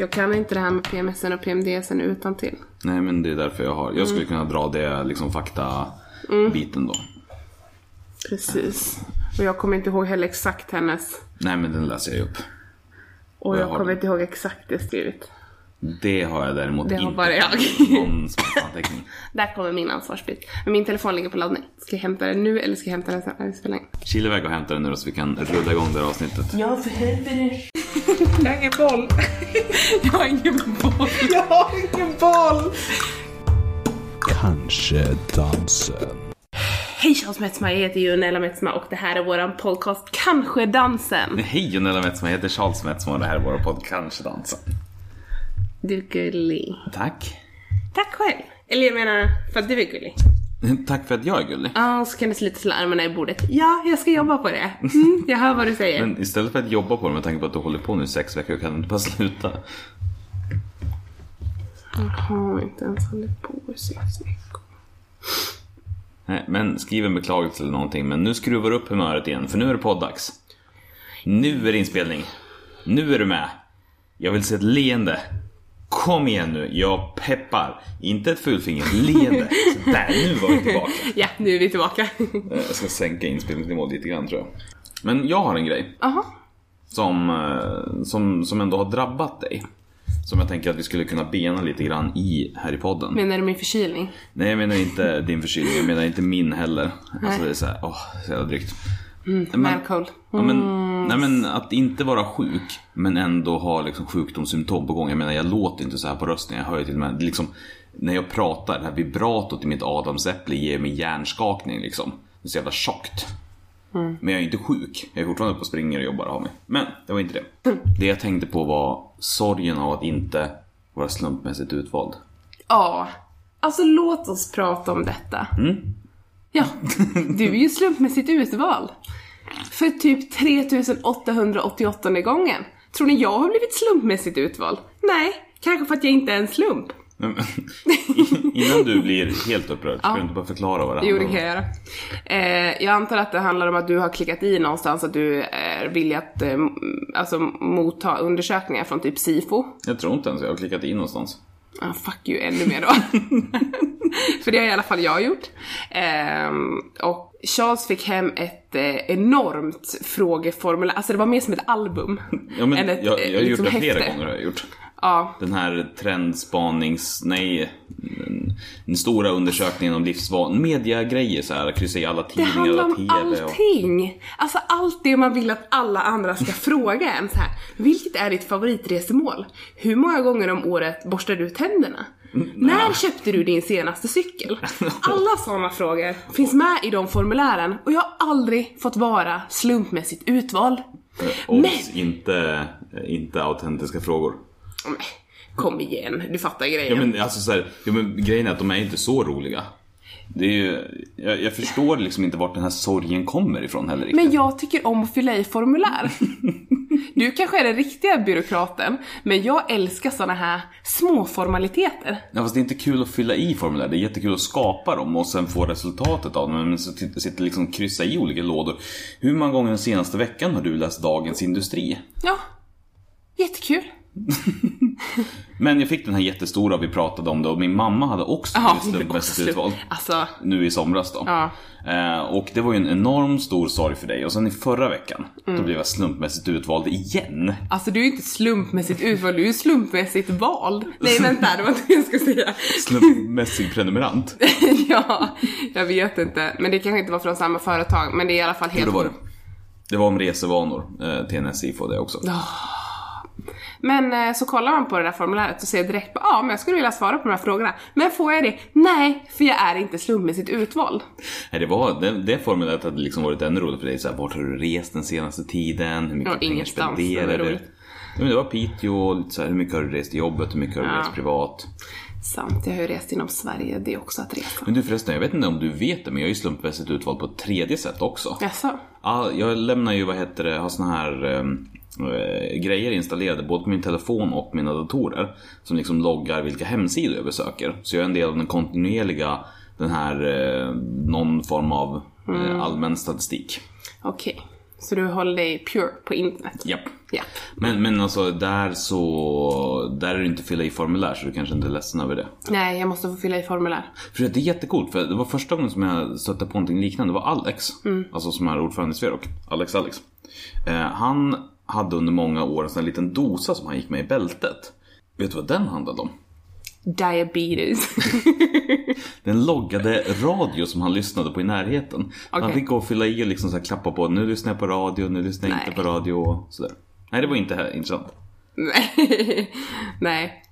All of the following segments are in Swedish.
Jag kan inte det här med PMSen och PMDSen utan till. Nej men det är därför jag har. Jag skulle kunna dra det liksom fakta-biten då. Precis. Och jag kommer inte ihåg heller exakt hennes. Nej men den läser jag upp. Och jag jag har kommer den. inte ihåg exakt det skrivit. Det har jag däremot Det har inte. bara jag. Någon anteckning. Där kommer min ansvarsbit. Men min telefon ligger på laddning. Ska jag hämta den nu eller ska jag hämta den sen vi spelar in? Kil iväg och hämta den nu då så vi kan rulla igång det här avsnittet. Ja, för helvete. Jag har ingen boll. Jag har ingen boll. Jag har ingen boll. Kanske dansen. Hej Charles Metzma, jag heter Junella Metzma och det här är våran podcast Kanske Dansen. Hej Jonella Metzma, jag heter Charles Metzma och det här är vår podd Kanske dansa. Du är gullig. Tack. Tack själv. Eller jag menar, för att du är gullig. Tack för att jag är gullig. Ja, så kan du slita till armarna i bordet. Ja, jag ska jobba på det. Mm, jag hör vad du säger. Men istället för att jobba på det med tanke på att du håller på nu i sex veckor kan du inte bara sluta? Jag har inte ens hållit på i sex veckor. Nej, men skriv en beklagelse eller någonting. Men nu skruvar du upp humöret igen, för nu är det poddags. Nu är det inspelning. Nu är du med. Jag vill se ett leende. Kom igen nu, jag peppar. Inte ett fullfinger, ett leende. Så där, nu var vi tillbaka. Ja, nu är vi tillbaka. Eh, Jag ska sänka inspelningsnivån lite grann tror jag. Men jag har en grej Jaha. som, eh, som, som ändå har drabbat dig. Som jag tänker att vi skulle kunna bena lite grann i här i podden. Menar du min förkylning? Nej jag menar inte din förkylning, jag menar inte min heller. Alltså det är såhär, åh, så jävla drygt. Men- Malcold. Ja, men, nej men att inte vara sjuk men ändå ha liksom sjukdomssymptom på gång. Jag menar jag låter inte så här på rösten. Jag hör ju till och med liksom, när jag pratar, det här vibratot i mitt adamsäpple ger mig hjärnskakning liksom. Det är så jävla tjockt. Men jag är inte sjuk. Jag är fortfarande uppe och springer och jobbar har mig. Men det var inte det. Det jag tänkte på var sorgen av att inte vara slumpmässigt utvald. Ja. Alltså låt oss prata om detta. Mm. Ja, du är ju slumpmässigt utvald. För typ 3888 gången. Tror ni jag har blivit slumpmässigt utvald? Nej, kanske för att jag inte är en slump. Innan du blir helt upprörd, ska du inte bara förklara vad det Jo, det handlar kan om? jag göra. Eh, jag antar att det handlar om att du har klickat i någonstans att du är villig att eh, alltså, motta undersökningar från typ SIFO. Jag tror inte ens jag har klickat in någonstans. Ah, fuck you ännu mer då. För det har i alla fall jag gjort. Ehm, och Charles fick hem ett eh, enormt frågeformulär, alltså det var mer som ett album. Ja, men än ett, jag, jag har gjort liksom det flera häfte. gånger. Har jag gjort. Ja, Den här trendspanings... Nej. Den, stora undersökningen om livsvan... Mediagrejer så här. Kryssa i alla det tidningar, handlar alla om TV och... allting. Alltså allt det man vill att alla andra ska fråga en så här. Vilket är ditt favoritresemål? Hur många gånger om året borstar du tänderna? När köpte du din senaste cykel? Alla sådana frågor finns med i de formulären och jag har aldrig fått vara slumpmässigt utvald. Obs, inte, inte autentiska frågor. Men, Kom igen, du fattar Ja grejen. men alltså så här, ja, men grejen är att de är inte så roliga. Det är ju, jag, jag förstår liksom inte vart den här sorgen kommer ifrån heller riktigt. Men jag tycker om att fylla i formulär. Du kanske är den riktiga byråkraten, men jag älskar såna här små formaliteter. Ja, fast det är inte kul att fylla i formulär, det är jättekul att skapa dem och sen få resultatet av dem. Men så sitter liksom kryssa i olika lådor. Hur många gånger den senaste veckan har du läst Dagens Industri? Ja, jättekul. Men jag fick den här jättestora, vi pratade om det och min mamma hade också Ja, slut. utvald. Alltså, Nu i somras då. Ja. Eh, och det var ju en enorm stor sorg för dig. Och sen i förra veckan, Mm. då blev jag slumpmässigt utvald igen. alltså du är inte slumpmässigt utvald, du är slumpmässigt vald. Nej vänta, det var inte det jag skulle säga. Slumpmässig prenumerant. ja, jag vet inte. Men det kanske inte var från samma företag, men det är i alla fall Jo, helt... det var det. Det var om resevanor, eh, TNS IFO det också. Men eh, så kollar man på det där formuläret och ser direkt ja men jag skulle vilja svara på de här frågorna. Men får jag det? Nej, för jag är inte slumpmässigt utvald. Nej, det, var, det, det formuläret hade liksom varit ännu roligare för dig. Så här, vart har du rest den senaste tiden? Hur mycket Ja, pengar spenderar du? men det var Piteå, lite så här, hur mycket har du rest i jobbet? Hur mycket har du Ja. rest privat? Sant, jag har ju rest inom Sverige, det är också att resa. Men du förresten, jag vet inte om du vet det, men jag är ju slumpmässigt utvald på ett tredje sätt också. Jaså? Ja, jag lämnar ju, vad heter det, har såna här eh, grejer installerade både på min telefon och mina datorer. Som liksom loggar vilka hemsidor jag besöker. Så jag är en del av den kontinuerliga, den här, eh, någon form av eh, allmän statistik. Okej. Så du håller dig pure på internet? Japp. Ja. Men, men alltså där så, där är det inte fylla i formulär så du kanske inte är ledsen över det. Nej, jag måste få fylla i formulär. För det är jättecoolt, för det var första gången som jag stötte på någonting liknande, det var Alex. Alltså som är ordförande i Sverok. Alex Alex. Eh, han hade under många år en sån här liten dosa som han gick med i bältet. Vet du vad den handlade om? Diabetes. Den loggade radio som han lyssnade på i närheten. Han Okej. fick gå och fylla i och liksom så här klappa på, nu lyssnar jag på radio, nu lyssnar jag Nej. inte på radio och sådär. Nej, det var inte här intressant. Nej. Nej.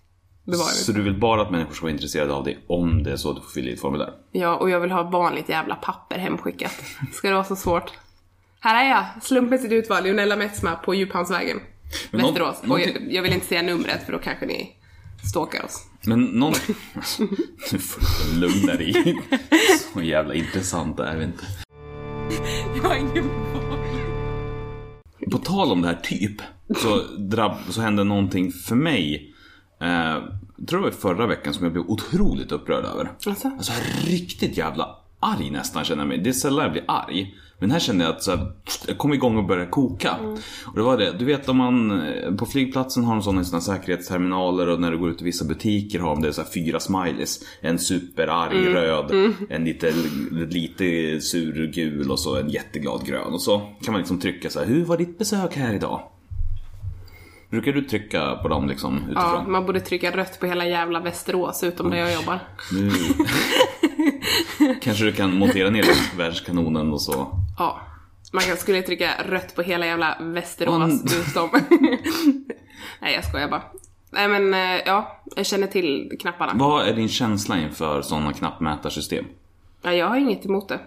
Det var det Så du vill bara att människor ska vara intresserade av dig om det är så att du får fylla i ett formulär? Ja, och jag vill ha vanligt jävla papper hemskickat. Ska det vara så svårt? Här är jag, slumpmässigt utvald, Jonella Metsma på Djuphamnsvägen. Men någon- Västerås. Och jag, jag vill inte säga numret för då kanske ni stalkar oss. Men någon... Alltså, nu får du lugna dig. Så jävla intressant är vi inte. Jag har ingen På tal om det här typ, så, drabb, så hände någonting för mig. Eh, jag tror det var förra veckan som jag blev otroligt upprörd över. Alltså? Alltså riktigt jävla arg nästan känner jag mig. Det är sällan jag blir arg. Men här kände jag att så här, jag kom igång och började koka. Och det var det, du vet om man eh, på flygplatsen har de sådana såna säkerhetsterminaler och när du går ut i vissa butiker har de det så här fyra smileys. En superarg röd, en lite, lite sur gul och så en jätteglad grön. Och så kan man liksom trycka så här, hur var ditt besök här idag? Brukar du trycka på dem liksom utifrån? Ja, man borde trycka rött på hela jävla Västerås utom där jag jobbar. Kanske du kan montera ner världskanonen och så. Ja. Man kan, skulle trycka rött på hela jävla Västerås utom... Nej, jag skojar bara. Nej men, eh, ja. Jag känner till knapparna. Vad är din känsla inför sådana knappmätarsystem? Ja, jag har inget emot det.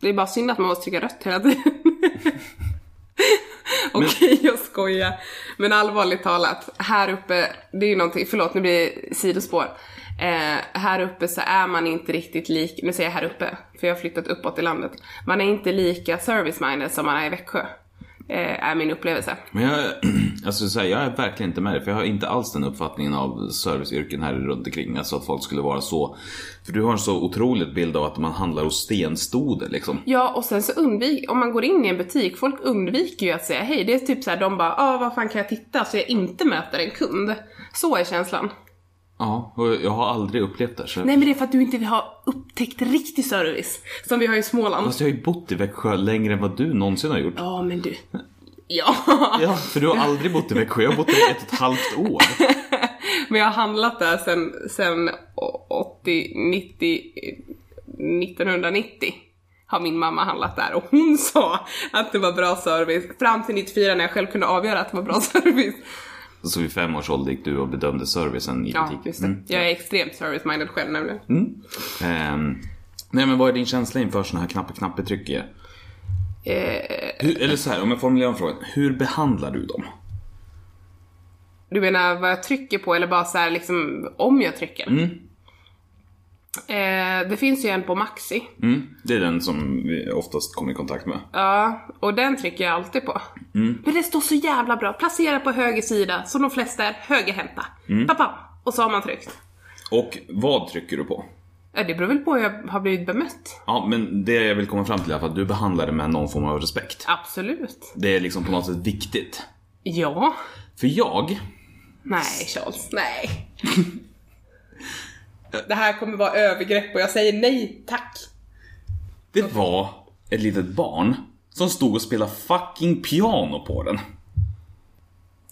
Det är bara synd att man måste trycka rött hela tiden. Okej, jag skojar. Men allvarligt talat, här uppe, det är ju någonting, förlåt nu blir det sidospår. Eh, här uppe så är man inte riktigt lik, nu säger jag här uppe, för jag har flyttat uppåt i landet. Man är inte lika service-minded som man är i Växjö. Eh, är min upplevelse. Men jag, alltså så här, jag är verkligen inte med det, för jag har inte alls den uppfattningen av serviceyrken här runt omkring. Alltså att folk skulle vara så. För du har en så otroligt bild av att man handlar hos stenstoder liksom. Ja, och sen så undvik, om man går in i en butik, folk undviker ju att säga hej. Det är typ så här, de bara, ah vad fan kan jag titta så jag inte möter en kund. Så är känslan. Ja, och jag har aldrig upplevt det. Så... Nej men det är för att du inte har upptäckt riktig service. Som vi har i Småland. Fast jag har ju bott i Växjö längre än vad du någonsin har gjort. Ja men du. Ja. Ja, för du har aldrig bott i Växjö. Jag har bott där ett och ett halvt år. men jag har handlat där sen, sen 80, 90, 1990. Har min mamma handlat där och hon sa att det var bra service. Fram till 94 när jag själv kunde avgöra att det var bra service. Så vid fem års ålder gick du och bedömde servicen i Ja, butiken. det. Jag är extremt service-minded själv nämligen. Ehm, nej men vad är din känsla inför såna här knappa knappetryck? Eh, Hur, eller så här, om jag formulerar om frågan. Hur behandlar du dem? du menar vad jag trycker på eller bara så här liksom om jag trycker? Mm. Eh, det finns ju en på Maxi. Mm, det är den som vi oftast kommer i kontakt med. Ja, och den trycker jag alltid på. Mm. Men det står så jävla bra. Placera på höger sida, som de flesta är, högerhänta. Mm. Pappa! Och så har man tryckt. Och vad trycker du på? Ja, det beror väl på hur jag har blivit bemött. Ja, men det jag vill komma fram till är att du behandlar det med någon form av respekt. Absolut. Det är liksom på något sätt viktigt. Ja. För jag, Nej, Charles. Nej. det här kommer vara övergrepp och jag säger nej, tack. det var ett litet barn som stod och spelade fucking piano på den.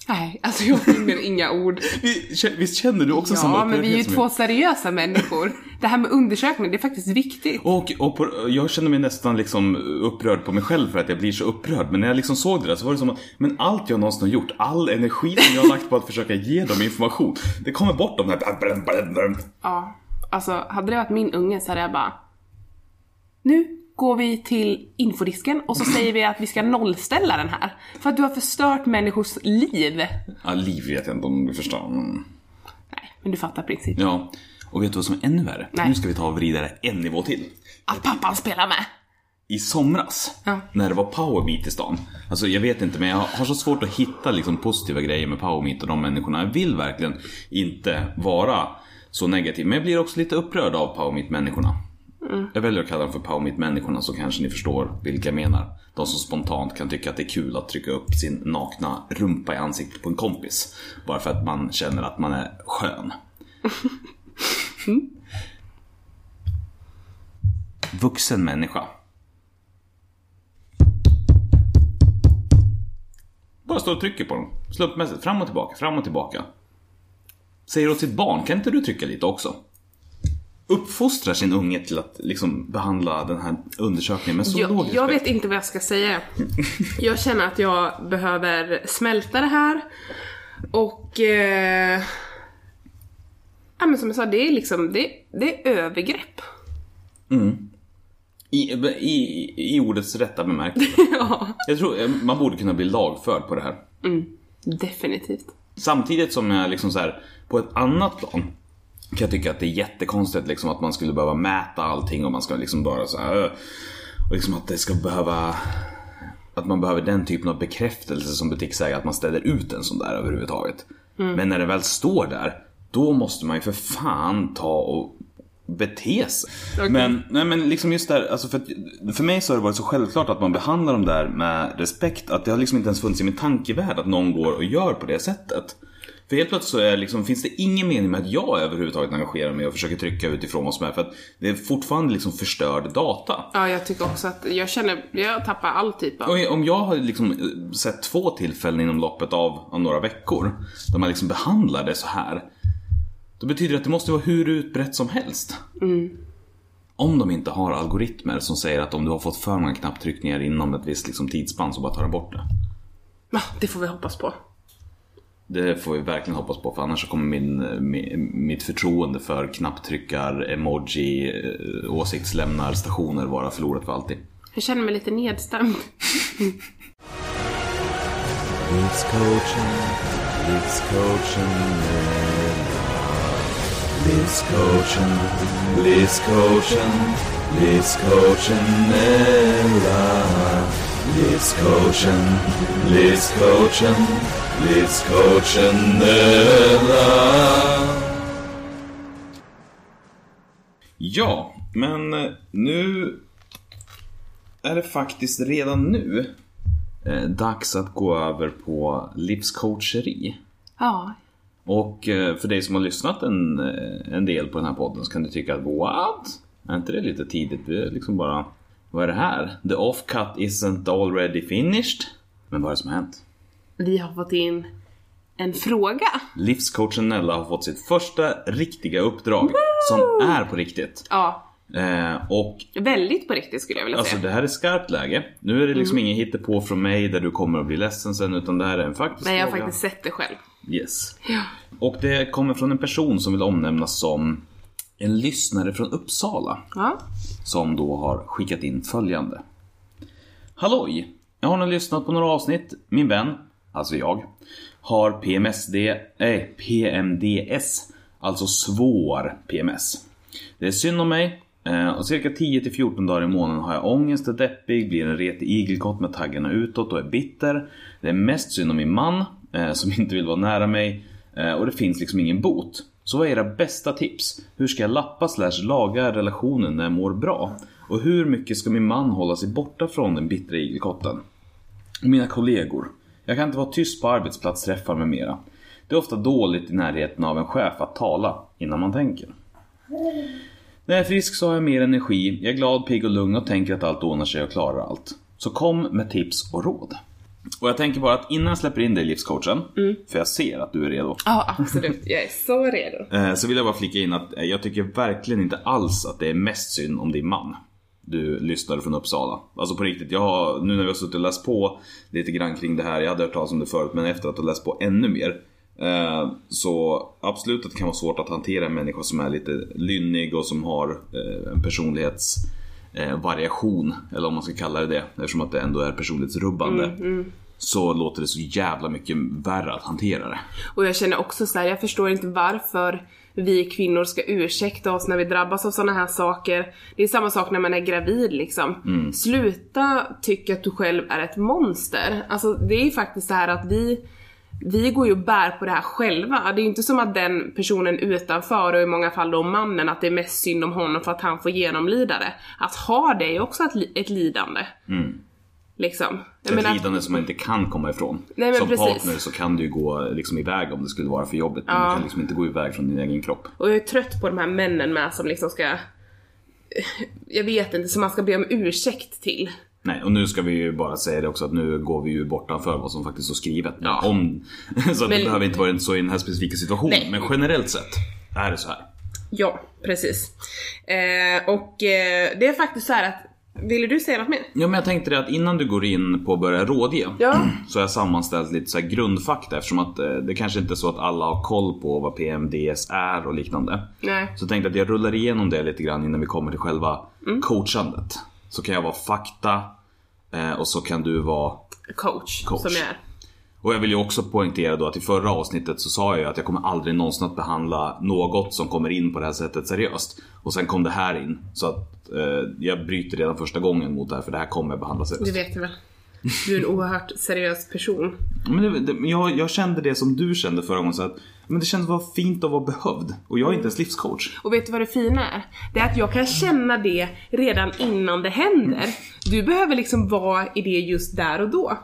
Nej, alltså jag finner inga ord. Vi- Visst känner du också samma Ja, men vi är ju två seriösa människor. Det här med undersökning, det är faktiskt viktigt. Och, och på, jag känner mig nästan liksom upprörd på mig själv för att jag blir så upprörd. Men när jag liksom såg det där så var det som att, men allt jag någonsin har gjort, all energi som jag har lagt på att försöka ge dem information, det kommer bort de här... Ja, alltså hade det varit min unge så hade jag bara Nu går vi till infodisken och så säger vi att vi ska nollställa den här. För att du har förstört människors liv. Ja, liv vet jag inte om du förstår. Mm. Nej, men du fattar principen. Ja, och vet du vad som är ännu värre? Nej. Nu ska vi ta och vrida det en nivå till. Att pappan spelar med. I somras, Ja. när det var powermeet i stan. Alltså jag vet inte, men jag har så svårt att hitta liksom positiva grejer med powermeet och de människorna. Jag vill verkligen inte vara så negativ. Men jag blir också lite upprörd av powermeet-människorna. Jag väljer att kalla dem för power meet människorna så kanske ni förstår vilka jag menar. De som spontant kan tycka att det är kul att trycka upp sin nakna rumpa i ansiktet på en kompis. Bara för att man känner att man är skön. Vuxen människa. Bara står och trycker på dem. Slumpmässigt, fram och tillbaka, fram och tillbaka. Säger åt sitt barn, kan inte du trycka lite också? Uppfostrar sin unge till att liksom behandla den här undersökningen med så låg Jag, respekt. jag vet inte vad jag ska säga. Jag känner att jag behöver smälta det här. Och... Eh, ja men som jag sa, det är liksom, det, det är övergrepp. I, i, I ordets rätta bemärkelse. ja. Jag tror eh, man borde kunna bli lagförd på det här. Definitivt. Samtidigt som jag liksom så här, på ett annat plan kan jag tycka att det är jättekonstigt liksom att man skulle behöva mäta allting och man ska liksom bara så här, och liksom att det ska behöva att man behöver den typen av bekräftelse som butiksägare att man ställer ut en sån där överhuvudtaget. Men när det väl står där, då måste man ju för fan ta och bete sig. Okej. Men, nej, men liksom just där, alltså för, för mig så har det varit så självklart att man behandlar dem där med respekt att det har liksom inte ens funnits i min tankevärld att någon går och gör på det sättet. För helt plötsligt så är liksom, finns det ingen mening med att jag överhuvudtaget engagerar mig och försöker trycka utifrån vad som är för att det är fortfarande liksom förstörd data. Ja, jag tycker också att jag känner, jag tappar all typ av... Om jag har liksom eh, sett två tillfällen inom loppet av, av några veckor där man liksom behandlar det så här. Då betyder det att det måste vara hur utbrett som helst. Om de inte har algoritmer som säger att om du har fått för många knapptryckningar inom ett visst liksom, tidsspann så bara tar den bort det. Ja, det får vi hoppas på. Det får vi verkligen hoppas på för annars så kommer min, mi- mitt förtroende för knapptryckar, emoji, eh, åsiktslämnarstationer vara förlorat för alltid. Jag känner mig lite nedstämd. Livscoachen, livscoachen Livscoachen, livscoachen, livscoachen Ella Livscoachen, livscoachen, livscoachen Ella Ja, men eh, nu är det faktiskt redan nu eh, dags att gå över på livscoacheri. Ja. Och eh, för dig som har lyssnat en, en del på den här podden så kan du tycka att what? Är inte det lite tidigt? Det är liksom bara, vad är det här? The off-cut isn't already finished. Men vad är det som har hänt? Vi har fått in en fråga. Livscoachen Nella har fått sitt första riktiga uppdrag som är på riktigt. Ja, Eh, och väldigt på riktigt skulle jag vilja Alltså säga. det här är skarpt läge. Nu är det liksom ingen hittepå från mig där du kommer att bli ledsen sen utan det här är en faktisk Nej, jag har fråga. faktiskt sett det själv. Yes. Och det kommer från en person som vill omnämnas som en lyssnare från Uppsala. Ja. Som då har skickat in följande. Halloj! Jag har nu lyssnat på några avsnitt. Min vän, alltså jag, har PMSD, nej, PMDS, alltså svår PMS. Det är synd om mig. eh, Och cirka 10-14 dagar i månaden har jag ångest, är deppig, blir en retig igelkott med taggarna utåt och är bitter. Det är mest synd om min man, eh, som inte vill vara nära mig. eh, Och det finns liksom ingen bot. Så vad är era bästa tips? Hur ska jag lappa slash laga relationen när jag mår bra? Och hur mycket ska min man hålla sig borta från den bittra igelkotten? Och mina kollegor. Jag kan inte vara tyst på arbetsplatsträffar med mera. Det är ofta dåligt i närheten av en chef att tala innan man tänker. När jag är frisk så har jag mer energi, jag är glad, pigg och lugn och tänker att allt ordnar sig och klarar allt. Så kom med tips och råd. Och jag tänker bara att innan jag släpper in dig i livscoachen, för jag ser att du är redo. Ja, absolut. Jag är så redo. Eh, Så vill jag bara flika in att eh, jag tycker verkligen inte alls att det är mest synd om din man. Du lyssnade från Uppsala. Alltså på riktigt, jag har, nu när vi har suttit och läst på lite grann kring det här, jag hade hört talas om det förut, men efter att ha läst på ännu mer. eh, Så absolut att det kan vara svårt att hantera en människa som är lite lynnig och som har eh, personlighetsvariation, eller om man ska kalla det det, eftersom att det ändå är personlighetsrubbande. Så låter det så jävla mycket värre att hantera det. Och jag känner också så här, jag förstår inte varför vi kvinnor ska ursäkta oss när vi drabbas av såna här saker. Det är samma sak när man är gravid liksom. Sluta tycka att du själv är ett monster. Alltså det är faktiskt så här att vi vi går ju och bär på det här själva. Det är ju inte som att den personen utanför, och i många fall då mannen, att det är mest synd om honom för att han får genomlida det. Att ha det är ju också ett, ett lidande. Liksom. Jag Ett menar- lidande som man inte kan komma ifrån. Nej, men som precis. partner så kan du ju gå liksom iväg om det skulle vara för jobbigt. Men Ja. du kan liksom inte gå iväg från din egen kropp. Och jag är trött på de här männen med som liksom ska... Jag vet inte, som man ska be om ursäkt till. Nej, och nu ska vi ju bara säga det också att nu går vi ju bortanför vad som faktiskt står skrivet. Ja. Om, så Men- det behöver inte vara så i den här specifika situationen. Nej. Men generellt sett är det så här. Ja, precis. Eh, och eh, det är faktiskt så här att... Ville du säga något mer? Ja men jag tänkte det att innan du går in på att börja rådge Ja. Så har jag sammanställt lite så grundfakta eftersom att eh, det kanske inte är så att alla har koll på vad PMDS är och liknande. Nej. Så jag tänkte att jag rullar igenom det lite grann innan vi kommer till själva Mm. coachandet. Så kan jag vara fakta och så kan du vara Coach, Coach. som jag är. och jag vill ju också poängtera då att i förra avsnittet så sa jag ju att jag kommer aldrig någonsin att behandla något som kommer in på det här sättet seriöst. Och sen kom det här in. Så att eh, jag bryter redan första gången mot det här för det här kommer jag behandla seriöst. Det vet jag väl. Du är en oerhört seriös person. Men det, det, jag, jag kände det som du kände förra gången så att men det kändes vara fint att vara behövd. Och jag är inte ens livscoach. Och vet du vad det fina är? Det är att jag kan känna det redan innan det händer. Du behöver liksom vara i det just där och då.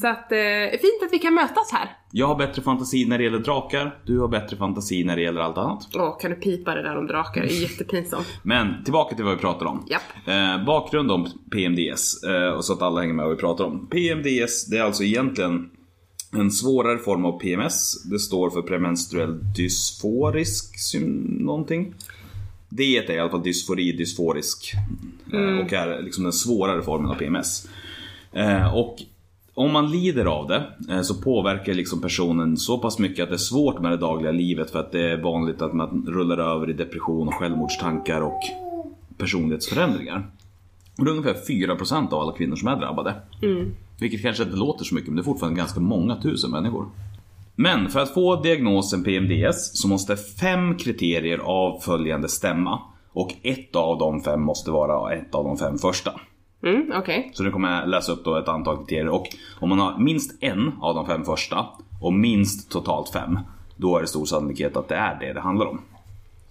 Så att, eh, fint att vi kan mötas här. Jag har bättre fantasi när det gäller drakar. Du har bättre fantasi när det gäller allt annat. Åh, kan du pipa det där om drakar? Det är jättepinsamt. Men tillbaka till vad vi pratar om. Japp. Eh, bakgrund om PMDS, eh, och så att alla hänger med vad vi pratar om. PMDS, det är alltså egentligen en svårare form av PMS. Det står för premenstruell dysforisk någonting. D är i alla fall dysfori, dysforisk. eh, Och är liksom den svårare formen av PMS. Eh, och om man lider av det eh, så påverkar liksom personen så pass mycket att det är svårt med det dagliga livet för att det är vanligt att man rullar över i depression och självmordstankar och personlighetsförändringar. Och det är ungefär 4% av alla kvinnor som är drabbade. Vilket kanske inte låter så mycket men det är fortfarande ganska många tusen människor. Men för att få diagnosen PMDS så måste fem kriterier av följande stämma. Och ett av de fem måste vara ett av de fem första. Mm, okej. Så nu kommer jag läsa upp då ett antal kriterier och om man har minst en av de fem första och minst totalt fem, då är det stor sannolikhet att det är det det handlar om.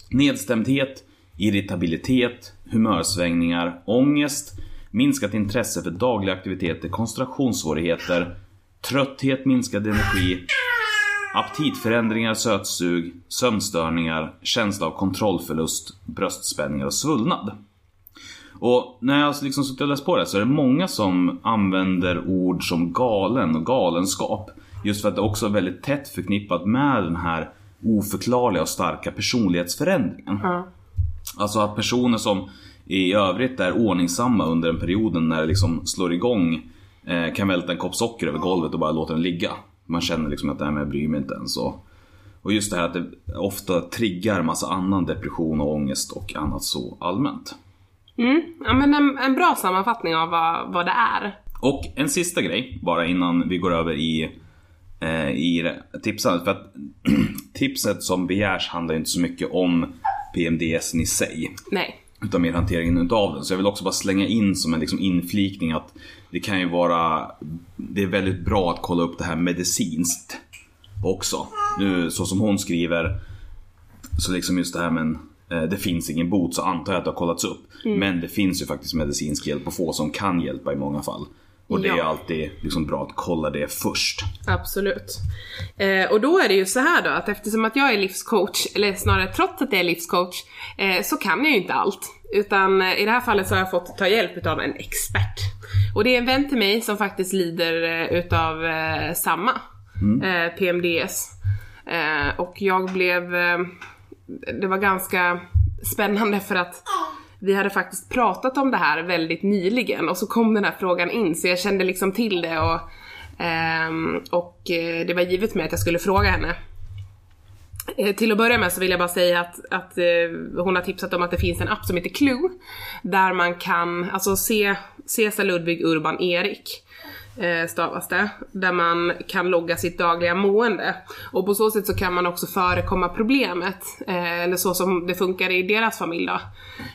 Nedstämdhet, irritabilitet, humörsvängningar, ångest, minskat intresse för dagliga aktiviteter, koncentrationssvårigheter, trötthet, minskad energi, aptitförändringar, sötsug, sömnstörningar, känsla av kontrollförlust, bröstspänningar och svullnad. Och när jag liksom suttit och läst på det så är det många som använder ord som galen och galenskap. Just för att det också är väldigt tätt förknippat med den här oförklarliga och starka personlighetsförändringen. Ja. Alltså att personer som i övrigt är ordningsamma under en perioden när det liksom slår igång eh, kan välta en kopp socker över golvet och bara låta den ligga. Man känner liksom att nej men jag bryr mig inte ens. Och, och just det här att det ofta triggar massa annan depression och ångest och annat så allmänt. Mm, ja, men en, en bra sammanfattning av vad, vad det är. Och en sista grej, bara innan vi går över i, eh, i det- tipsandet. För att tipset som begärs handlar ju inte så mycket om PMDS i sig. Nej. Utan mer hanteringen utav den. Så jag vill också bara slänga in som en liksom inflikning att det kan ju vara Det är väldigt bra att kolla upp det här medicinskt också. Nu så som hon skriver Så liksom just det här med en, eh, det finns ingen bot så antar jag att det har kollats upp. Men det finns ju faktiskt medicinsk hjälp att få som kan hjälpa i många fall. Och det är Ja. alltid liksom bra att kolla det först. Absolut. Eh, och då är det ju så här då att eftersom att jag är livscoach, eller snarare trots att jag är livscoach, eh, så kan jag ju inte allt. Utan eh, i det här fallet så har jag fått ta hjälp utav en expert. Och det är en vän till mig som faktiskt lider eh, utav eh, samma eh, PMDS. Och jag blev, det var ganska spännande för att vi hade faktiskt pratat om det här väldigt nyligen och så kom den här frågan in så jag kände liksom till det och, ehm, och eh, det var givet mig att jag skulle fråga henne. Eh, till att börja med så vill jag bara säga att, att eh, hon har tipsat om att det finns en app som heter Clue där man kan, alltså se, Cesar Ludvig Urban Erik Eh, stavas det, där man kan logga sitt dagliga mående. Och på så sätt så kan man också förekomma problemet, eh, eller så som det funkar i deras familj då.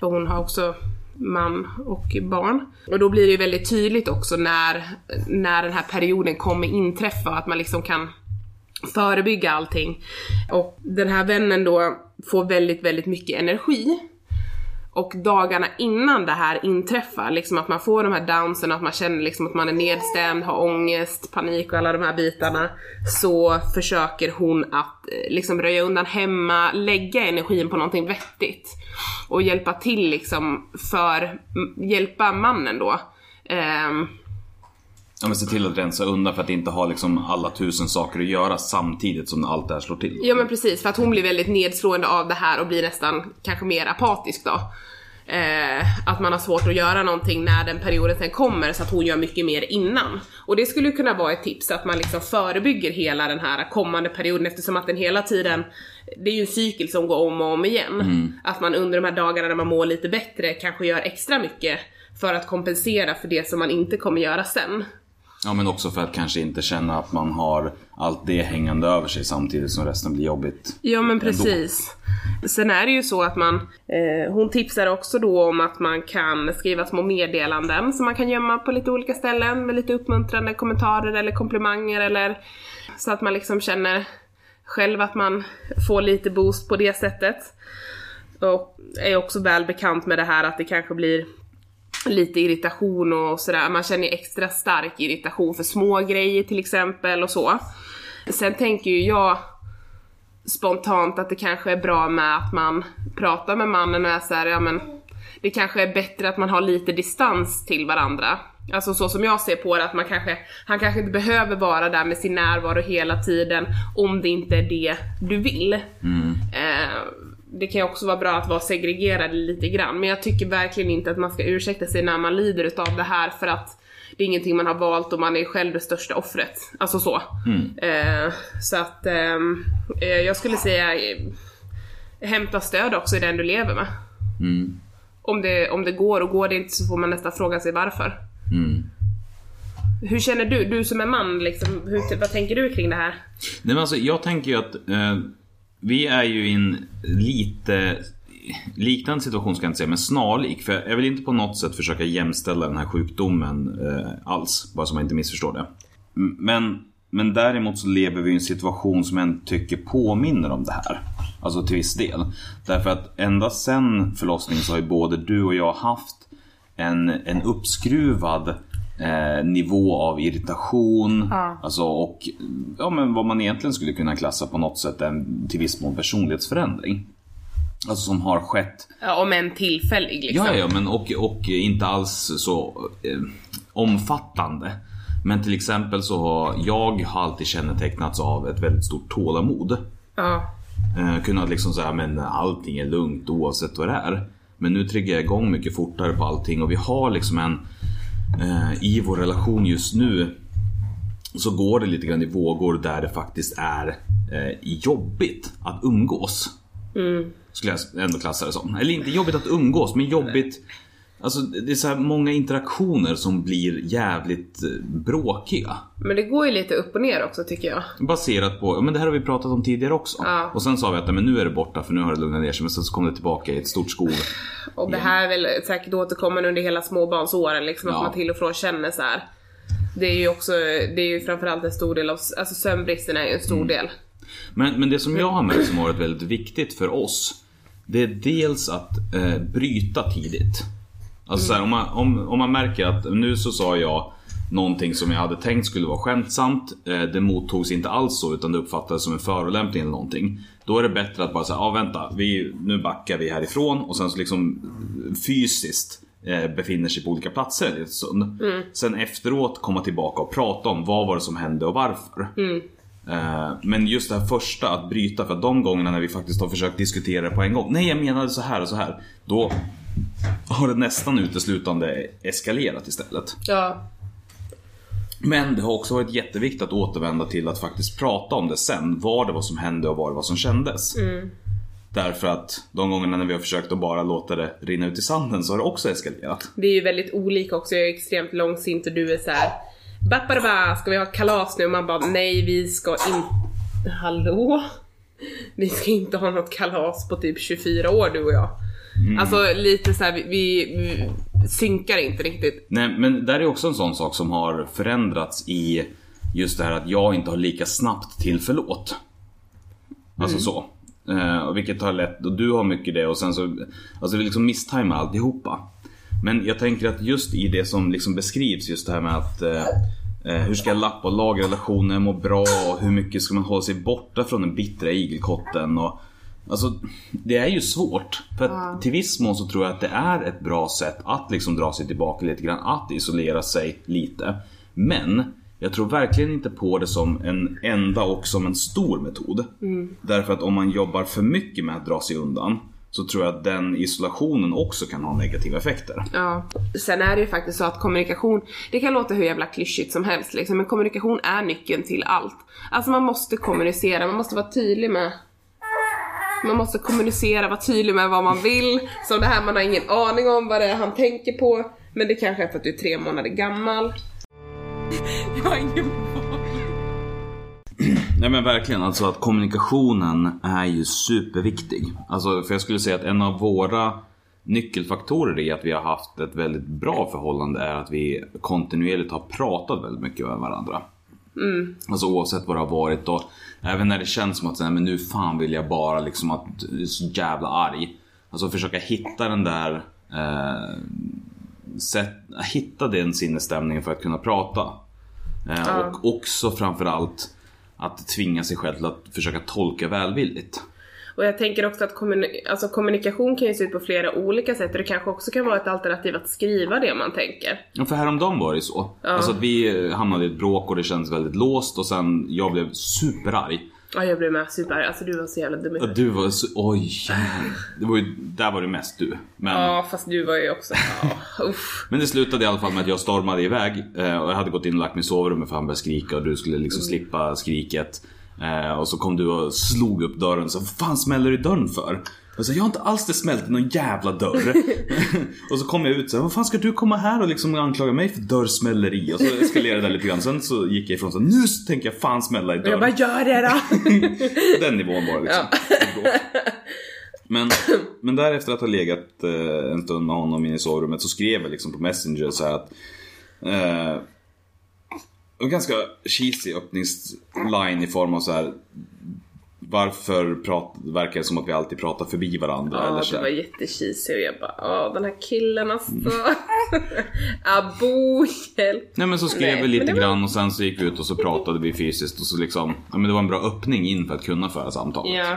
För hon har också man och barn. Och då blir det ju väldigt tydligt också när, när den här perioden kommer inträffa, att man liksom kan förebygga allting. Och den här vännen då får väldigt, väldigt mycket energi. Och dagarna innan det här inträffar, liksom att man får de här downsen, att man känner liksom att man är nedstämd, har ångest, panik och alla de här bitarna. Så försöker hon att eh, liksom röja undan hemma, lägga energin på någonting vettigt. Och hjälpa till liksom för, hjälpa mannen då. Ehm, Ja, men se till att rensa undan för att inte ha liksom alla tusen saker att göra samtidigt som allt det här slår till. Ja men precis, för att hon blir väldigt nedslående av det här och blir nästan kanske mer apatisk då. Eh, att man har svårt att göra någonting när den perioden sen kommer så att hon gör mycket mer innan. Och det skulle kunna vara ett tips att man liksom förebygger hela den här kommande perioden eftersom att den hela tiden, det är ju en cykel som går om och om igen. Att man under de här dagarna när man mår lite bättre kanske gör extra mycket för att kompensera för det som man inte kommer göra sen. Ja men också för att kanske inte känna att man har allt det hängande över sig samtidigt som resten blir jobbigt. Ja men precis. Sen är det ju så att man, eh, hon tipsar också då om att man kan skriva små meddelanden som man kan gömma på lite olika ställen med lite uppmuntrande kommentarer eller komplimanger eller så att man liksom känner själv att man får lite boost på det sättet. Och är också väl bekant med det här att det kanske blir lite irritation och sådär. Man känner extra stark irritation för små grejer till exempel och så. Sen tänker ju jag spontant att det kanske är bra med att man pratar med mannen och är såhär, ja men det kanske är bättre att man har lite distans till varandra. Alltså så som jag ser på det, att man kanske, han kanske inte behöver vara där med sin närvaro hela tiden om det inte är det du vill. Eh, det kan ju också vara bra att vara segregerad lite grann, men jag tycker verkligen inte att man ska ursäkta sig när man lider utav det här för att det är ingenting man har valt och man är själv det största offret. Alltså så. Eh, så att ehm, eh, jag skulle säga eh, hämta stöd också i den du lever med. Mm. Om det, om det går och går det inte så får man nästan fråga sig varför. Mm. Hur känner du, du som är man liksom, hur, vad tänker du kring det här? Nej men alltså jag tänker ju att eh, vi är ju i en lite liknande situation ska jag inte säga, men snarlik. För jag vill inte på något sätt försöka jämställa den här sjukdomen eh, alls. Bara så man inte missförstår det. Men, men däremot så lever vi i en situation som jag tycker påminner om det här. Alltså till viss del. Därför att ända sen förlossningen så har ju både du och jag haft en, en uppskruvad eh, nivå av irritation. Ja. Alltså, och ja, men vad man egentligen skulle kunna klassa på något sätt en till viss mån personlighetsförändring. Alltså som har skett Ja, om en tillfällig liksom. Ja, ja, men och, och inte alls så eh, omfattande. Men till exempel så har jag har alltid kännetecknats av ett väldigt stort tålamod. Ja. Eh, kunnat liksom säga men allting är lugnt oavsett vad det är. Men nu triggar jag igång mycket fortare på allting och vi har liksom en eh, i vår relation just nu så går det lite grann i vågor där det faktiskt är eh, jobbigt att umgås. Skulle jag ändå klassa det som. Eller inte jobbigt att umgås, men jobbigt Alltså det är så här många interaktioner som blir jävligt eh, bråkiga. Men det går ju lite upp och ner också tycker jag. Baserat på, ja men det här har vi pratat om tidigare också. Ja. Och sen sa vi att men nu är det borta för nu har det lugnat ner sig. Men sen så kom det tillbaka i ett stort skov. Och det här är väl säkert återkommande under hela småbarnsåren liksom, Ja. att man till och från känner så här. Det är ju också, det är ju framförallt en stor del av, alltså sömnbristen är ju en stor Mm. del. Men, men det som jag har märkt som har varit väldigt viktigt för oss. Det är dels att eh, bryta tidigt. Alltså så här, om, man, om, om man märker att nu så sa jag någonting som jag hade tänkt skulle vara skämtsamt. Eh, det mottogs inte alls så utan det uppfattades som en förolämpning eller någonting. Då är det bättre att bara säga, ja ah, vänta, vi, nu backar vi härifrån och sen så liksom fysiskt eh, befinner sig på olika platser en stund. Sen efteråt komma tillbaka och prata om vad var det som hände och varför. Eh, Men just det här första, att bryta, för att de gångerna när vi faktiskt har försökt diskutera det på en gång. Nej, jag menade så här och så här. Då har det nästan uteslutande eskalerat istället. Ja. Men det har också varit jätteviktigt att återvända till att faktiskt prata om det sen. Vad det var som hände och vad det var som kändes. Därför att de gångerna när vi har försökt att bara låta det rinna ut i sanden så har det också eskalerat. Det är ju väldigt olika också, jag är extremt långsint och du är så här. Bapparaba, ska vi ha kalas nu? Och man bara nej vi ska inte... Hallå? Vi ska inte ha något kalas på typ 24 år du och jag. Alltså lite så här, vi, vi, synkar inte riktigt. Nej, men där är också en sån sak som har förändrats i just det här att jag inte har lika snabbt till förlåt. Alltså så. Eh, vilket har lett, och du har mycket det och sen så, alltså vi liksom misstajmar alltihopa. Men jag tänker att just i det som liksom beskrivs, just det här med att eh, eh, hur ska jag lappa och laga relationer, må bra och hur mycket ska man hålla sig borta från den bittra igelkotten och Alltså det är ju svårt. För att till viss mån så tror jag att det är ett bra sätt att liksom dra sig tillbaka lite grann, att isolera sig lite. Men jag tror verkligen inte på det som en enda och som en stor metod. Därför att om man jobbar för mycket med att dra sig undan så tror jag att den isolationen också kan ha negativa effekter. Ja. Sen är det ju faktiskt så att kommunikation, det kan låta hur jävla klyschigt som helst liksom, men kommunikation är nyckeln till allt. Alltså man måste kommunicera, man måste vara tydlig med man måste kommunicera, vara tydlig med vad man vill. Som det här, man har ingen aning om vad det är han tänker på. Men det kanske är för att du är tre månader gammal. Jag har ingen Nej men verkligen, alltså att kommunikationen är ju superviktig. Alltså för jag skulle säga att en av våra nyckelfaktorer i att vi har haft ett väldigt bra förhållande är att vi kontinuerligt har pratat väldigt mycket med varandra. Alltså oavsett vad det har varit och även när det känns som att här, men nu fan vill jag bara liksom att så jävla arg. Alltså försöka hitta den där eh, sätt, hitta den sinnesstämningen för att kunna prata. Eh, Ja. Och också framförallt att tvinga sig själv till att försöka tolka välvilligt. Och jag tänker också att kommuni- alltså kommunikation kan ju se ut på flera olika sätt och det kanske också kan vara ett alternativ att skriva det man tänker. Ja, för häromdagen var det så. Alltså att vi hamnade i ett bråk och det kändes väldigt låst och sen jag blev superarg. Ja, jag blev med superarg. Alltså du var så jävla dum Och du var så, oj det var ju, Där var det mest du. Men, Ja, fast du var ju också... Ja, uff. men det slutade i alla fall med att jag stormade iväg eh, och jag hade gått in och lagt mig i sovrummet för han började skrika och du skulle liksom slippa skriket. Eh, och så kom du och slog upp dörren så vad fan smäller du i dörren för? Jag sa, jag har inte alls det smält i någon jävla dörr. och så kom jag ut så här, vad fan ska du komma här och liksom anklaga mig för dörrsmälleri? Och så eskalerade det lite grann. Sen så gick jag ifrån så nu tänker jag fan smälla i Och jag dörren. bara, gör det då! Den nivån var det liksom. Men, men därefter att ha legat eh, en stund med honom inne i sovrummet så skrev jag liksom på Messenger så att eh, en ganska cheesy öppningsline i form av så här varför prat, verkar det som att vi alltid pratar förbi varandra eller Ja, så det var jättecheesy och jag bara, åh den här killen alltså. Abo, hjälp. Nej men så skrev Nej, vi lite var- grann och sen så gick vi ut och så pratade vi fysiskt och så liksom Ja men det var en bra öppning in för att kunna föra samtalet. Ja.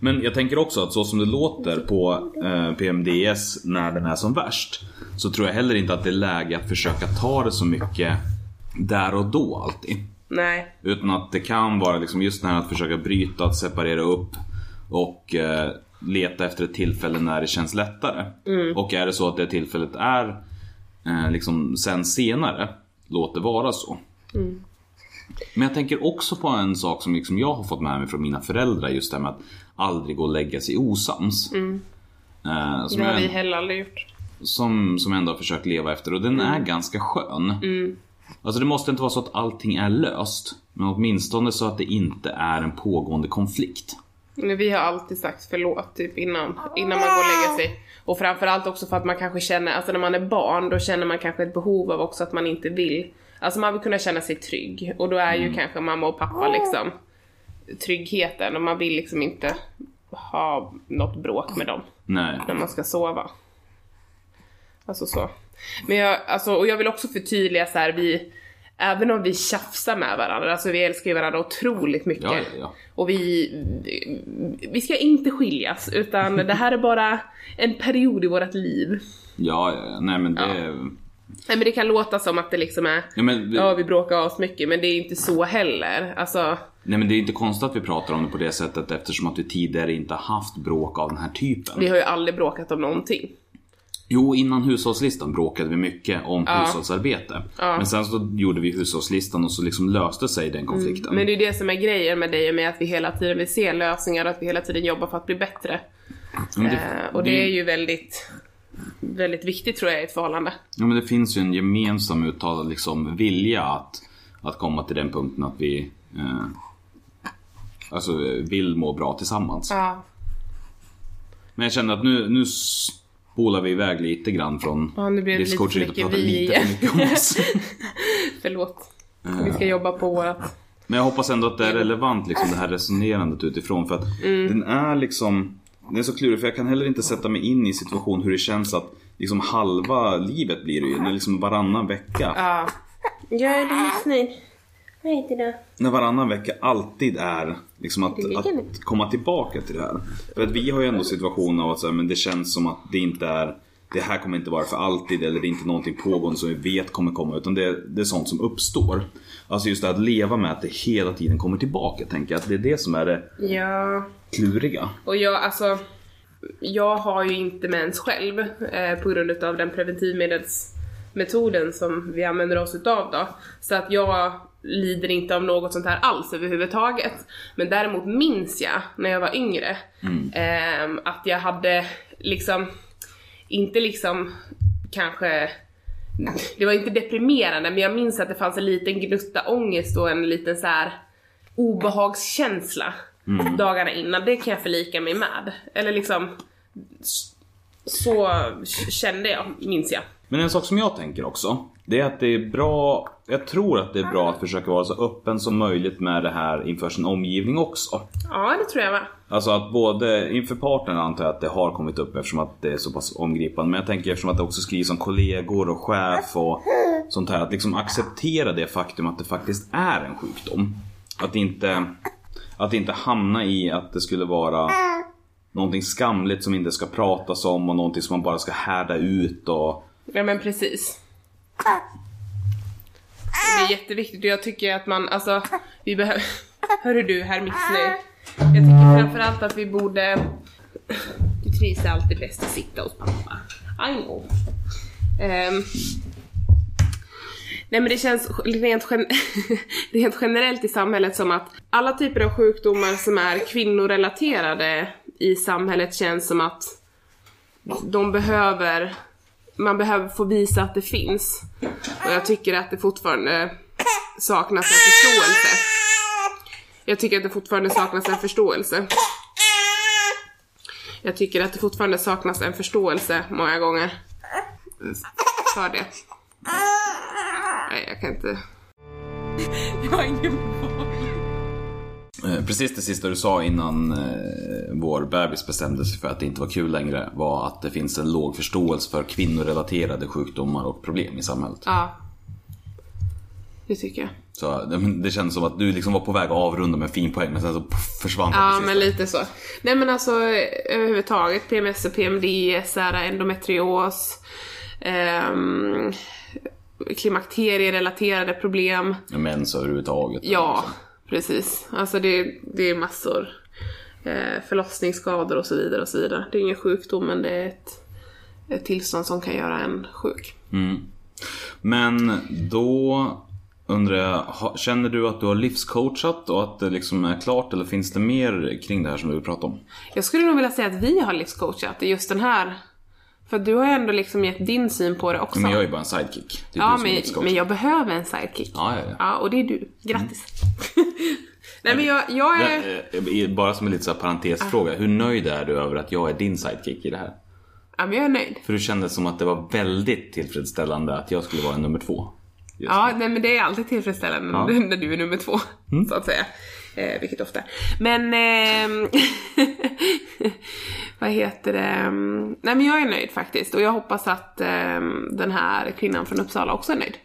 Men jag tänker också att så som det låter på eh, PMDS när den är som värst Så tror jag heller inte att det är läge att försöka ta det så mycket där och då alltid. Nej. Utan att det kan vara liksom just det här att försöka bryta, att separera upp och eh, leta efter ett tillfälle när det känns lättare. Och är det så att det tillfället är eh, liksom sen senare, låt det vara så. Men jag tänker också på en sak som liksom jag har fått med mig från mina föräldrar just det här med att aldrig gå och lägga sig osams. Eh, som Det har jag- vi heller aldrig gjort. som, som jag ändå har försökt leva efter och den är ganska skön. Alltså det måste inte vara så att allting är löst. Men åtminstone så att det inte är en pågående konflikt. Men vi har alltid sagt förlåt typ innan, innan man går och lägger sig. Och framförallt också för att man kanske känner, alltså när man är barn då känner man kanske ett behov av också att man inte vill. Alltså man vill kunna känna sig trygg och då är ju kanske mamma och pappa liksom tryggheten och man vill liksom inte ha något bråk med dem Nej. när man ska sova. Alltså så. Men jag, alltså, och jag vill också förtydliga så här, vi, även om vi tjafsar med varandra, alltså vi älskar ju varandra otroligt mycket. Ja, ja, ja. Och vi, vi ska inte skiljas, utan det här är bara en period i vårt liv. Ja, ja, nej men det... Nej men det kan låta som att det liksom är, Ja, men, ja vi bråkar oss mycket men det är inte så heller. Alltså, nej men det är inte konstigt att vi pratar om det på det sättet eftersom att vi tidigare inte haft bråk av den här typen. vi har ju aldrig bråkat om någonting. Jo, innan hushållslistan bråkade vi mycket om hushållsarbete. Ja. Men sen så gjorde vi hushållslistan och så liksom löste sig den konflikten. Men det är det som är grejen med dig och mig, att vi hela tiden vill se lösningar och att vi hela tiden jobbar för att bli bättre. Det, Eh, och det är ju väldigt, väldigt viktigt tror jag i ett förhållande. Ja men det finns ju en gemensam uttalad liksom vilja att, att komma till den punkten att vi eh, alltså, vill må bra tillsammans. Ja. Men jag känner att nu, nu spolar vi iväg lite grann från Ja, nu blev det lite discourse för mycket vi lite igen. för mycket om oss. Förlåt. Vi ska jobba på vårat... Men jag hoppas ändå att det är relevant liksom det här resonerandet utifrån för att den är liksom Den är så klurig för jag kan heller inte sätta mig in i situation hur det känns att liksom halva livet blir det ju, när liksom varannan vecka. Ja. Jag är lite. Vad heter det? När varannan vecka alltid är liksom att, att komma tillbaka till det här. För att vi har ju ändå situationen av att så här, men det känns som att det inte är det här kommer inte vara för alltid eller det är inte någonting pågående som vi vet kommer komma utan det, det är sånt som uppstår. Alltså just det att leva med att det hela tiden kommer tillbaka tänker jag att det är det som är det Ja. kluriga. Och jag, alltså, jag har ju inte mens själv eh, på grund utav den preventivmedelsmetoden som vi använder oss utav då. Så att jag lider inte av något sånt här alls överhuvudtaget. Men däremot minns jag när jag var yngre ehm, att jag hade liksom, inte liksom kanske det var inte deprimerande men jag minns att det fanns en liten gnutta ångest och en liten så här obehagskänsla dagarna innan. Det kan jag förlika mig med. Eller liksom så kände jag, minns jag. Men en sak som jag tänker också, det är att det är bra, jag tror att det är bra att försöka vara så öppen som möjligt med det här inför sin omgivning också. Ja, det tror jag med. Alltså att både inför partnern antar jag att det har kommit upp eftersom att det är så pass omgripande. Men jag tänker eftersom att det också skrivs om kollegor och chef och sånt här. Att liksom acceptera det faktum att det faktiskt är en sjukdom. Att inte, att inte hamna i att det skulle vara någonting skamligt som inte ska pratas om och någonting som man bara ska härda ut och Ja men precis. Det är jätteviktigt och jag tycker att man, alltså, vi behöver... Hörru du, herr Mixnöjd. Jag tycker framförallt att vi borde... Du trivs alltid bäst att sitta hos pappa. I know. Um, Nej men det känns rent, gen- rent generellt i samhället som att alla typer av sjukdomar som är kvinnorelaterade i samhället känns som att de behöver, man behöver få visa att det finns. Och jag tycker att det fortfarande saknas en förståelse. Jag tycker att det fortfarande saknas en förståelse. Jag tycker att det fortfarande saknas en förståelse många gånger. För det. Nej, jag kan inte. Jag har ingen Precis det sista du sa innan eh, vår bebis bestämde sig för att det inte var kul längre var att det finns en låg förståelse för kvinnorelaterade sjukdomar och problem i samhället. Ja. Det tycker jag. Så det, känns som att du liksom var på väg att avrunda med en fin poäng men sen så försvann det Ja, precis men lite så. Nej men alltså överhuvudtaget PMS och PMDS, endometrios, ehm, klimakterierelaterade problem. Mens överhuvudtaget. Ja, precis. Alltså det, det är massor. Eh, förlossningsskador och så vidare och så vidare. Det är ingen sjukdom men det är ett, ett tillstånd som kan göra en sjuk. Men då undrar jag, känner du att du har livscoachat och att det liksom är klart eller finns det mer kring det här som du vill prata om? Jag skulle nog vilja säga att vi har livscoachat i just den här. För du har ju ändå liksom gett din syn på det också. Men jag är bara en sidekick. Ja, men, men jag behöver en sidekick. Ja, ja, ja. Ja, och det är du. Grattis. Nej men jag, jag är... Eh, bara som en liten parentesfråga, hur nöjd är du över att jag är din sidekick i det här? Ja, men jag är nöjd. För du kände som att det var väldigt tillfredsställande att jag skulle vara nummer två. Just Ja, nej men det är alltid tillfredsställande Ja. när du är nummer två, så att säga. Eh, vilket ofta. Men, ehm, vad heter det? Mm, Nej men jag är nöjd faktiskt och jag hoppas att ehm, den här kvinnan från Uppsala också är nöjd.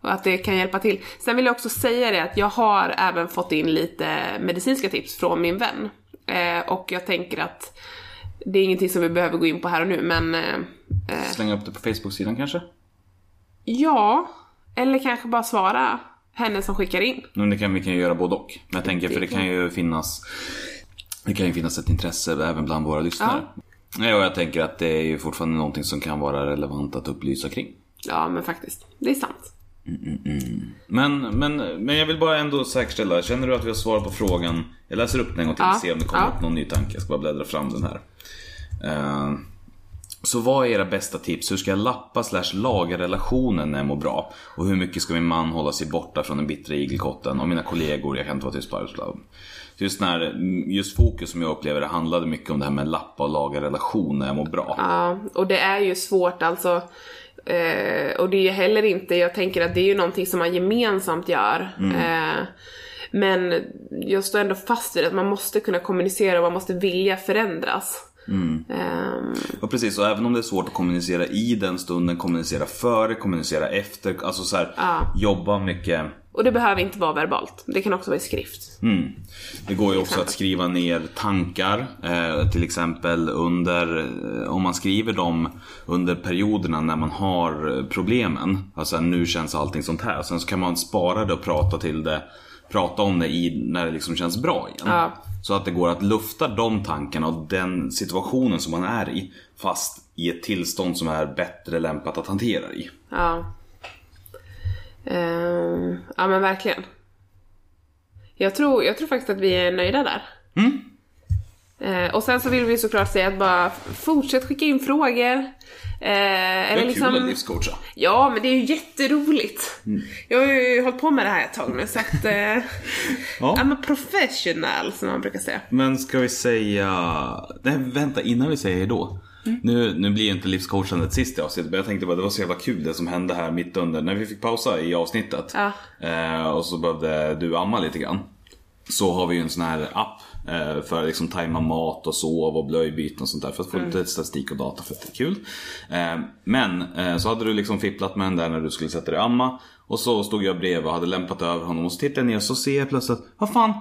Och att det kan hjälpa till. Sen vill jag också säga det att jag har även fått in lite medicinska tips från min vän. Eh, och jag tänker att det är ingenting som vi behöver gå in på här och nu men eh, eh, Slänga upp det på Facebook-sidan kanske? Ja, eller kanske bara svara henne som skickar in. Men det kan, vi kan ju göra både och. Men jag tänker, för det kan ju finnas Det kan ju finnas ett intresse även bland våra lyssnare. Ja. och jag tänker att det är ju fortfarande någonting som kan vara relevant att upplysa kring. Ja, men faktiskt. Det är sant. Men, men, men jag vill bara ändå säkerställa, känner du att vi har svarat på frågan? Jag läser upp den en gång till och Ja, ser om det kommer ja. upp någon ny tanke. Jag ska bara bläddra fram den här. Eh, så vad är era bästa tips? Hur ska jag lappa slash laga relationen när jag mår bra? Och hur mycket ska min man hålla sig borta från den bittra igelkotten? Och mina kollegor, jag kan inte vara tyst på arbetsplatsen. Just, när, just fokus som jag upplevde det handlade mycket om det här med lappa och laga relation när jag mår bra. Ja, och det är ju svårt alltså. Eh, och det är heller inte, jag tänker att det är ju någonting som man gemensamt gör. Eh, men jag står ändå fast vid att man måste kunna kommunicera och man måste vilja förändras. Ehm, Ja precis, och även om det är svårt att kommunicera i den stunden, kommunicera före, kommunicera efter, alltså så här, Ja. jobba mycket. och det behöver inte vara verbalt, det kan också vara i skrift. Mm. Det går ju också att skriva ner tankar, eh, till exempel under, eh, om man skriver dem under perioderna när man har eh, problemen. Alltså nu känns allting sånt här. Sen så kan man spara det och prata till det, prata om det i, när det liksom känns bra igen. Ja. Så att det går att lufta de tankarna och den situationen som man är i, fast i ett tillstånd som är bättre lämpat att hantera i. Ja. Ehm, ja men verkligen. Jag tror, jag tror faktiskt att vi är nöjda där. Eh, och sen så vill vi såklart säga att bara fortsätt skicka in frågor. Eh, Det är liksom... kul att livscoacha. Ja, men det är ju jätteroligt. Jag har ju hållit på med det här ett tag nu så att... Eh, Ja. I'm a professional som man brukar säga. Men ska vi säga... Nej, vänta innan vi säger då. Nu, nu blir ju inte livscoachandet sist i avsnittet, men jag tänkte bara det var så jävla kul det som hände här mitt under, när vi fick pausa i avsnittet. Ja. Eh, och så behövde du amma lite grann. Så har vi ju en sån här app för att liksom tajma mat och sov och blöjbyten och sånt där för att få lite statistik och data för att det är kul. Eh, men eh, så hade du liksom fipplat med den där när du skulle sätta dig amma. Och så stod jag bredvid och hade lämpat över honom och så tittade jag ner och så ser jag plötsligt, vad fan,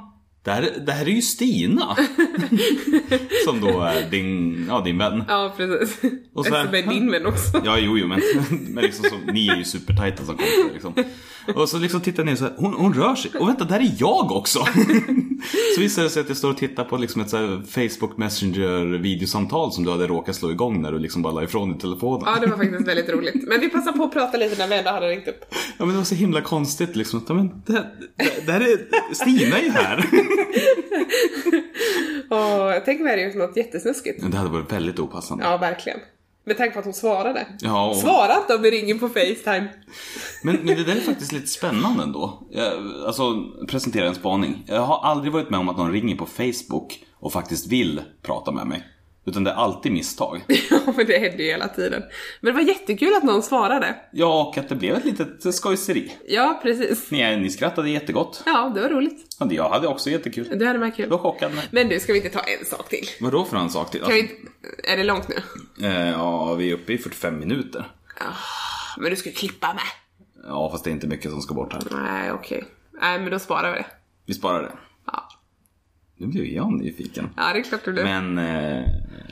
det här, det här är ju Stina! Som då är din, ja, din vän. Ja, precis. Och så här- jag är din vän också. Ja, jo, jo, men, men liksom så, ni är ju supertajta som kompisar liksom. Och så liksom tittar jag ner så här, hon, hon rör sig. Och vänta, där är jag också! så visar det sig att jag står och tittar på liksom ett så Facebook Messenger videosamtal som du hade råkat slå igång när du liksom bara la ifrån dig telefonen. Ja, det var faktiskt väldigt roligt. Men vi passar på att prata lite när vi ändå hade ringt upp. Ja men det var så himla konstigt liksom. Ja, men det, det, det här är, Stina är ju här. Och tänk är det ju något jättesnuskigt. Det hade varit väldigt opassande. Ja, verkligen. Med tanke på att hon svarade. Ja, och- Svara inte om vi ringer på Facetime. Men, men det där är faktiskt lite spännande ändå. Jag, alltså, presentera en spaning. Jag har aldrig varit med om att någon ringer på Facebook och faktiskt vill prata med mig. Utan det är alltid misstag. Ja, men det händer ju hela tiden. Men det var jättekul att någon svarade. Ja, och att det blev ett litet skojseri. Ja, precis. Ni, ni skrattade jättegott. Ja, det var roligt. Ja, Jag hade också jättekul. Du hade med Jag kul. var chockad. Men... Men du, ska vi inte ta en sak till? Vadå för en sak till? Kan vi inte... Är det långt nu? eh, ja, vi är uppe i 45 minuter. Men du ska klippa med. Ja, fast det är inte mycket som ska bort här. Nej, okej. Nej, men då sparar vi det. Vi sparar det. Ja, Nu blev jag nyfiken. ja det är klart du blir. Men eh,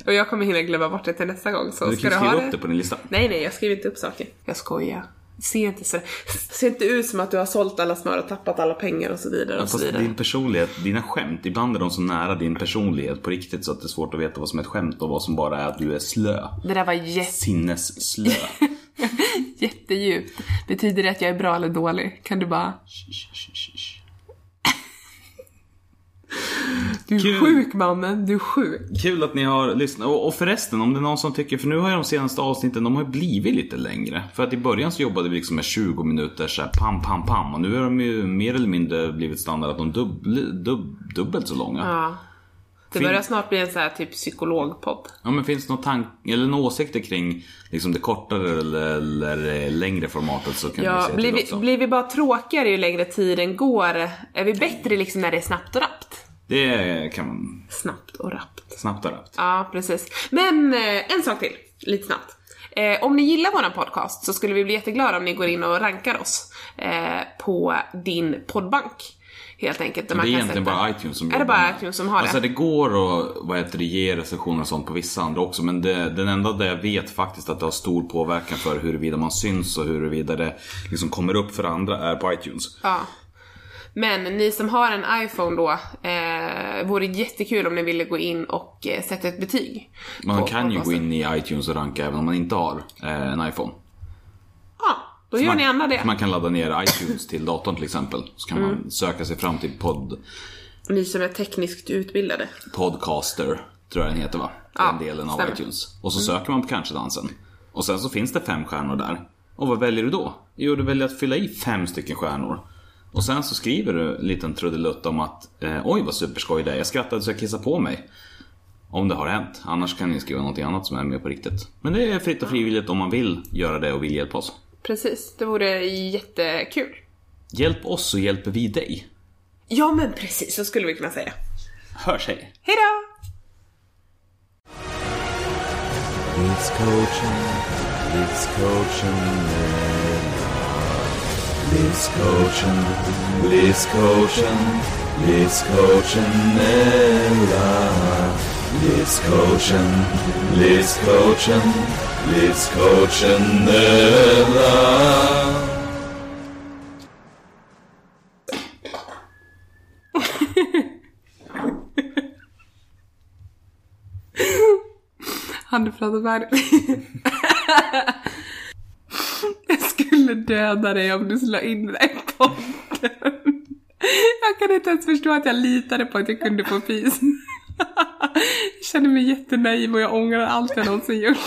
Och jag kommer hinna glömma bort det till nästa gång. Så du ska kan du skriva upp det på din lista. Nej, nej, jag skriver inte upp saker. Jag skojar. Se inte så Se inte ut som att du har sålt alla smör och tappat alla pengar och så vidare och så Fast vidare. din personlighet, dina skämt, ibland är de så nära din personlighet på riktigt så att det är svårt att veta vad som är ett skämt och vad som bara är att du är slö. Det där var jätte, Sinnesslö. jättedjupt. Betyder det att jag är bra eller dålig? Kan du bara... Du är Kul. sjuk mannen, du är sjuk. Kul att ni har lyssnat. Och, och förresten, om det är någon som tycker, för nu har ju de senaste avsnitten, de har blivit lite längre. För att i början så jobbade vi liksom med 20 minuter så här, pam, pam, pam. Och nu har de ju mer eller mindre blivit standard att de dubbl, dub, dubbelt så långa. Ja. Det börjar snart bli en så här typ psykologpodd. Ja men finns det någon tank eller några åsikter kring liksom det kortare eller, eller längre formatet så kan vi Ja, säga blir vi, också. blir vi bara tråkigare ju längre tiden går? Är vi bättre liksom när det är snabbt och rappt? Det kan man Snabbt och rappt. snabbt och rappt. Ja, precis. Men eh, en sak till, lite snabbt. Eh, om ni gillar våran podcast så skulle vi bli jätteglada om ni går in och rankar oss eh, på din poddbank. Helt enkelt. där Det är egentligen bara iTunes som Är det bara iTunes som har Alltså det? det går att vad heter det, ge recensioner och sånt på vissa andra också men det, den enda där jag vet faktiskt att det har stor påverkan för huruvida man syns och huruvida det liksom kommer upp för andra är på iTunes. Ja. Men ni som har en iPhone då, eh, vore jättekul om ni ville gå in och eh, sätta ett betyg. Man på kan ju gå in i iTunes och ranka även om man inte har eh, en iPhone. Ja, då gör man, ni andra det. Man kan ladda ner iTunes till datorn till exempel. Så kan Mm. man söka sig fram till podd, Ni som är tekniskt utbildade. Podcaster, tror jag den heter va? Den delen av stämmer. iTunes. Och så söker man på kanske dansen. Och sen så finns det fem stjärnor där. Och vad väljer du då? Jo, du väljer att fylla i fem stycken stjärnor. Och sen så skriver du en liten trudelutt om att eh, oj vad superskoj det är, jag skrattade så jag kissade på mig. Om det har hänt. Annars kan ni skriva något annat som är med på riktigt. Men det är fritt och frivilligt om man vill göra det och vill hjälpa oss. Precis, det vore jättekul. Hjälp oss så hjälper vi dig. Ja men precis, så skulle vi kunna säga. Hörs hej! Hejdå! Livscoachen, livscoachen Livscoachen, livscoachen, livscoachen Ella. Livscoachen, livscoachen, livscoachen Ella. Han du pratat med jag skulle döda dig om du la in den där i podden. Jag kan inte ens förstå att jag litade på att jag kunde få fys. Jag känner mig jättenaiv och jag ångrar allt jag någonsin gjort.